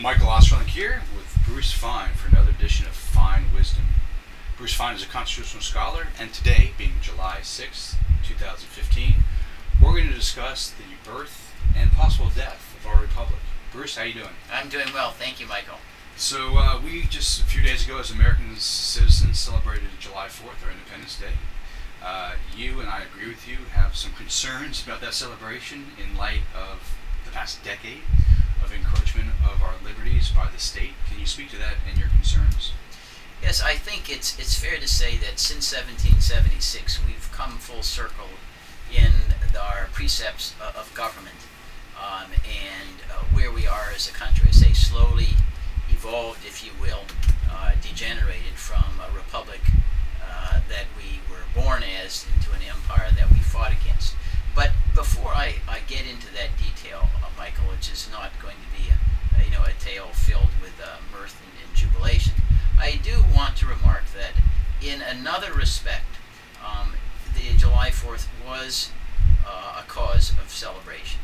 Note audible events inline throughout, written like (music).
Michael Ostrolenk here with Bruce Fein for another edition of Fein Wisdom. Bruce Fein is a constitutional scholar, and today, being July 6th, 2015, we're going to discuss the birth and possible death of our republic. Bruce, how are you doing? I'm doing well, thank you, Michael. So uh, we just a few days ago, as American citizens, celebrated July 4th, our Independence Day. Uh, you and I agree with you have some concerns about that celebration in light of the past decade of encroachment of our liberties by the state. Can you speak to that and your concerns? Yes, I think it's it's fair to say that since 1776 we've come full circle in our precepts of government um, and uh, where we are as a country. I say slowly evolved, if you will, uh, degenerated from a republic uh, that we were born as into an empire that we fought against. But before I, I get into that detail, uh, Michael, which is not going to be a, a you know a tale filled with uh, mirth and, and, jubilation, I do want to remark that in another respect, um, the July 4th was uh, a cause of celebration.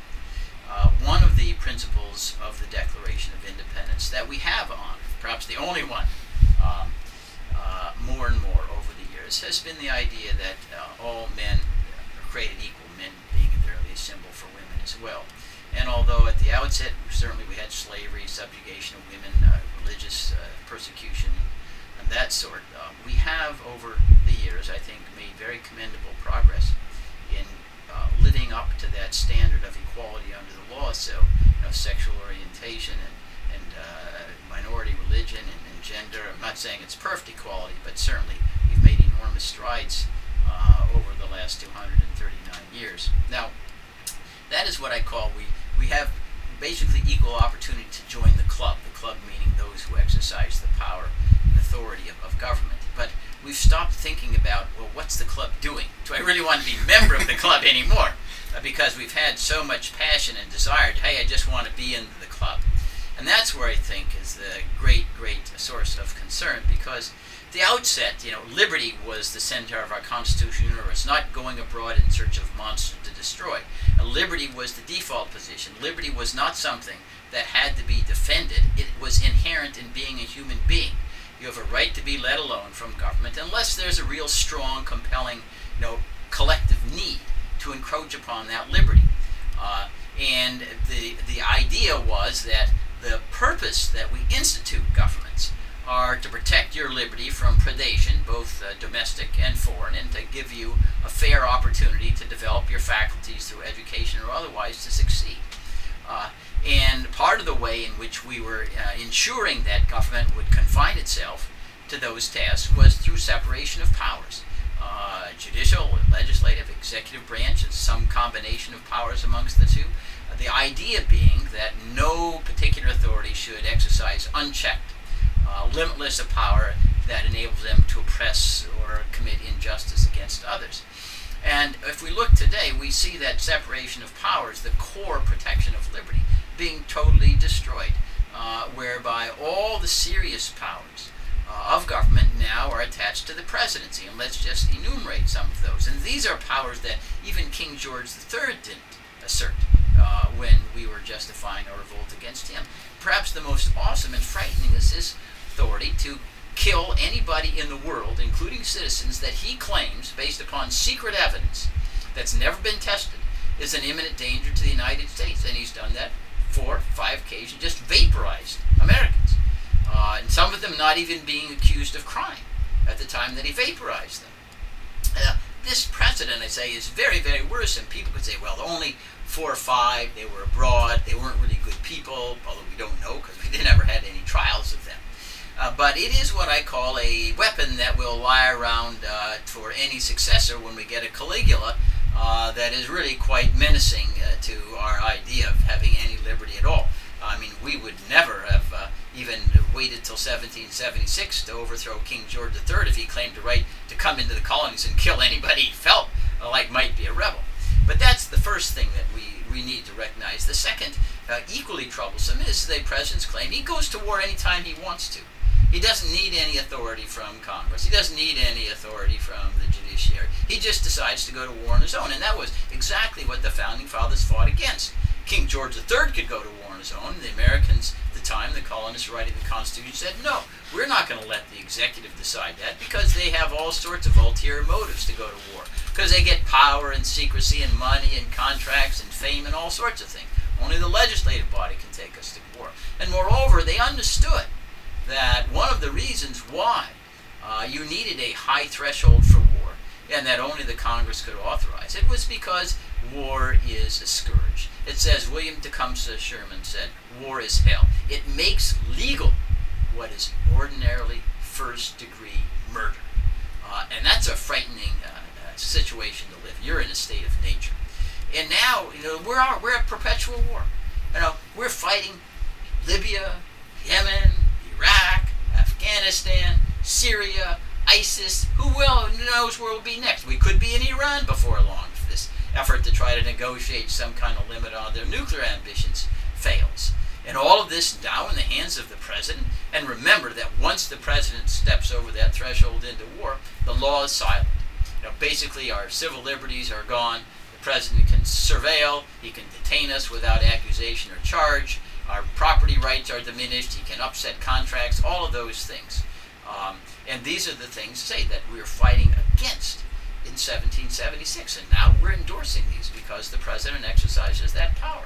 Uh, one of the principles of the Declaration of Independence that we have on, perhaps the only one, um, uh, more and more over the years, has been the idea that uh, all men are created equal, men being literally a symbol for women as well. And although at the outset, certainly we had slavery, subjugation of women, uh, religious uh, persecution, and that sort, uh, we have over the years, I think, made very commendable progress in uh, living up to that standard of equality under the law. So, you know, sexual orientation and, and uh, minority religion and, and, gender. I'm not saying it's perfect equality, but certainly we've made enormous strides uh, over the last 239 years. Now, that is what I call we, we have basically equal opportunity to join the club, the club meaning those who exercise the power and authority of, of government. But we've stopped thinking about, well, what's the club doing? Do I really want to be a member of the club (laughs) anymore? Uh, because we've had so much passion and desire, hey, I just want to be in the club. And that's where I think is the great, great source of concern because the outset, you know, liberty was the center of our constitutional universe, not going abroad in search of monsters to destroy. And liberty was the default position. Liberty was not something that had to be defended. It was inherent in being a human being. You have a right to be let alone from government unless there's a real strong, compelling, you know, collective need to encroach upon that liberty. Uh, and the the idea was that the purpose that we institute governments are to protect your liberty from predation, both uh, domestic and foreign, and to give you a fair opportunity to develop your faculties through education or otherwise to succeed. Uh, and part of the way in which we were uh, ensuring that government would confine itself to those tasks was through separation of powers. Uh, judicial, legislative, executive branch, and some combination of powers amongst the two. The idea being that no particular authority should exercise unchecked uh, limitless of power that enables them to oppress or commit injustice against others. And if we look today, we see that separation of powers, the core protection of liberty, being totally destroyed, uh, whereby all the serious powers uh, of government now are attached to the presidency. And let's just enumerate some of those. And these are powers that even King George III didn't assert uh, when we were justifying our revolt against him. Perhaps the most awesome and frightening is his authority to kill anybody in the world, including citizens, that he claims, based upon secret evidence that's never been tested, is an imminent danger to the United States. And he's done that four, five occasions, just vaporized Americans. Uh, and some of them not even being accused of crime at the time that he vaporized them. Uh, this precedent, I say, is very, very worrisome. People could say, well, only four or five, they were abroad, they weren't really good people, although we don't know because we (laughs) never had any trials of them. Uh, but it is what I call a weapon that will lie around uh, for any successor when we get a Caligula uh, that is really quite menacing uh, to our idea of having any liberty at all. I mean, we would never have uh, even waited till 1776 to overthrow King George III if he claimed the right to come into the colonies and kill (laughs) anybody he felt like might be a rebel. But that's the first thing that we, we need to recognize. The second, equally troublesome, is the president's claim he goes to war anytime he wants to. He doesn't need any authority from Congress. He doesn't need any authority from the judiciary. He just decides to go to war on his own. And that was exactly what the founding fathers fought against. King George III could go to war on his own. The Americans at the time, the colonists writing the Constitution said, no, we're not going to let the executive decide that because they have all sorts of ulterior motives to go to war. Because they get power and secrecy and money and contracts and fame and all sorts of things. Only the legislative body can take us to war. And moreover, they understood that one of the reasons why uh, you needed a high threshold for war and that only the Congress could authorize it was because war is a scourge. It says, William Tecumseh Sherman said, war is hell. It makes legal what is ordinarily first degree murder. Uh, and that's a frightening uh, uh, situation to live. You're in a state of nature. And now, you know, we're, we're at perpetual war. You know, we're fighting Libya, Yemen, Iraq, Afghanistan, Syria, ISIS. Who will knows where we'll be next? We could be in Iran before long if this effort to try to negotiate some kind of limit on their nuclear ambitions fails. And all of this now in the hands of the president. And remember that once the president steps over that threshold into war, the law is silent. You know, basically, our civil liberties are gone. The president can surveil. He can detain us without accusation or charge. Our property rights are diminished. He can upset contracts. All of those things. Um, and these are the things, say, that we're fighting against in 1776. And now we're endorsing these because the president exercises that power.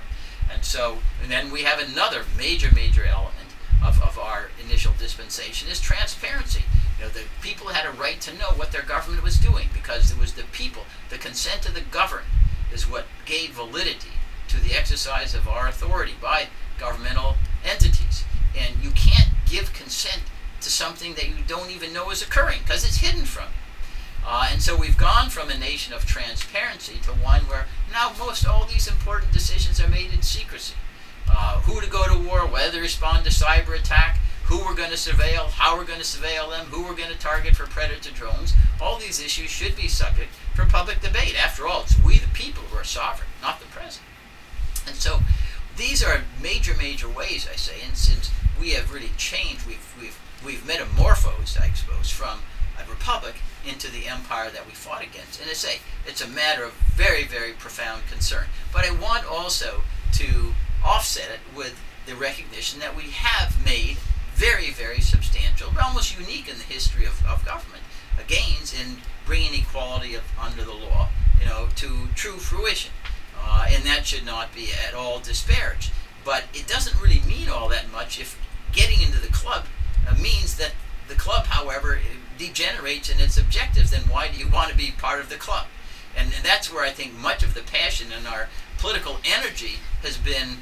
And so, and then we have another major, major element of, of our initial dispensation is transparency. You know, the people had a right to know what their government was doing because it was the people, the consent of the governed is what gave validity to the exercise of our authority by governmental entities. And you can't give consent to something that you don't even know is occurring because it's hidden from you. Uh, and so we've gone from a nation of transparency to one where now most all these important decisions are made in secrecy. Uh, who to go to war, whether to respond to cyber attack, who we're going to surveil, how we're going to surveil them, who we're going to target for predator drones. All these issues should be subject for public debate. After all, it's we the people who are sovereign, not the president. And so these are major, major ways, I say, and since we have really changed, we've, we've, we've metamorphosed, I suppose, from a republic into the empire that we fought against. And I say, it's a matter of very, very profound concern. But I want also to offset it with the recognition that we have made very, very substantial, almost unique in the history of, of government, gains in bringing equality of, under the law, you know, to true fruition. Uh, and that should not be at all disparaged. But it doesn't really mean all that much if getting into the club uh, means that the club, however, degenerates in its objectives, then why do you want to be part of the club? And, and that's where I think much of the passion and our political energy has been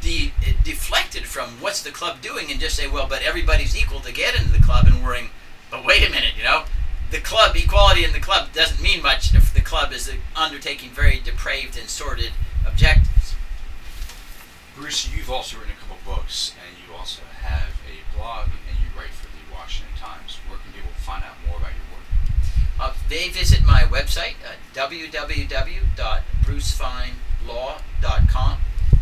de- deflected from what's the club doing and just say, well, but everybody's equal to get into the club and worrying, but wait a minute, you know, the club, equality in the club doesn't mean much if the club is undertaking very depraved and sordid objectives. Bruce, you've also written a couple books and you also have a blog and you write for the Washington Times. Where can people find out more about your work? Uh, they visit my website, uh, www.brucefeinlaw.com.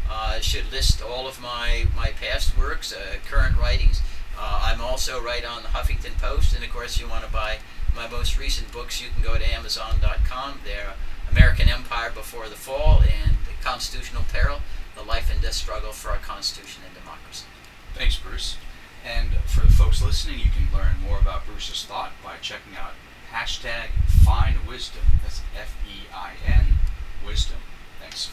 Uh, it should list all of my, my past works, uh, current writings. Uh, I'm also right on the Huffington Post, and of course, you want to buy my most recent books, you can go to Amazon.com. They're American Empire Before the Fall and The Constitutional Peril, The Life and Death Struggle for Our Constitution and Democracy. Thanks, Bruce. And for the folks listening, you can learn more about Bruce's thought by checking out hashtag Fein wisdom. That's F E I N wisdom. Thanks.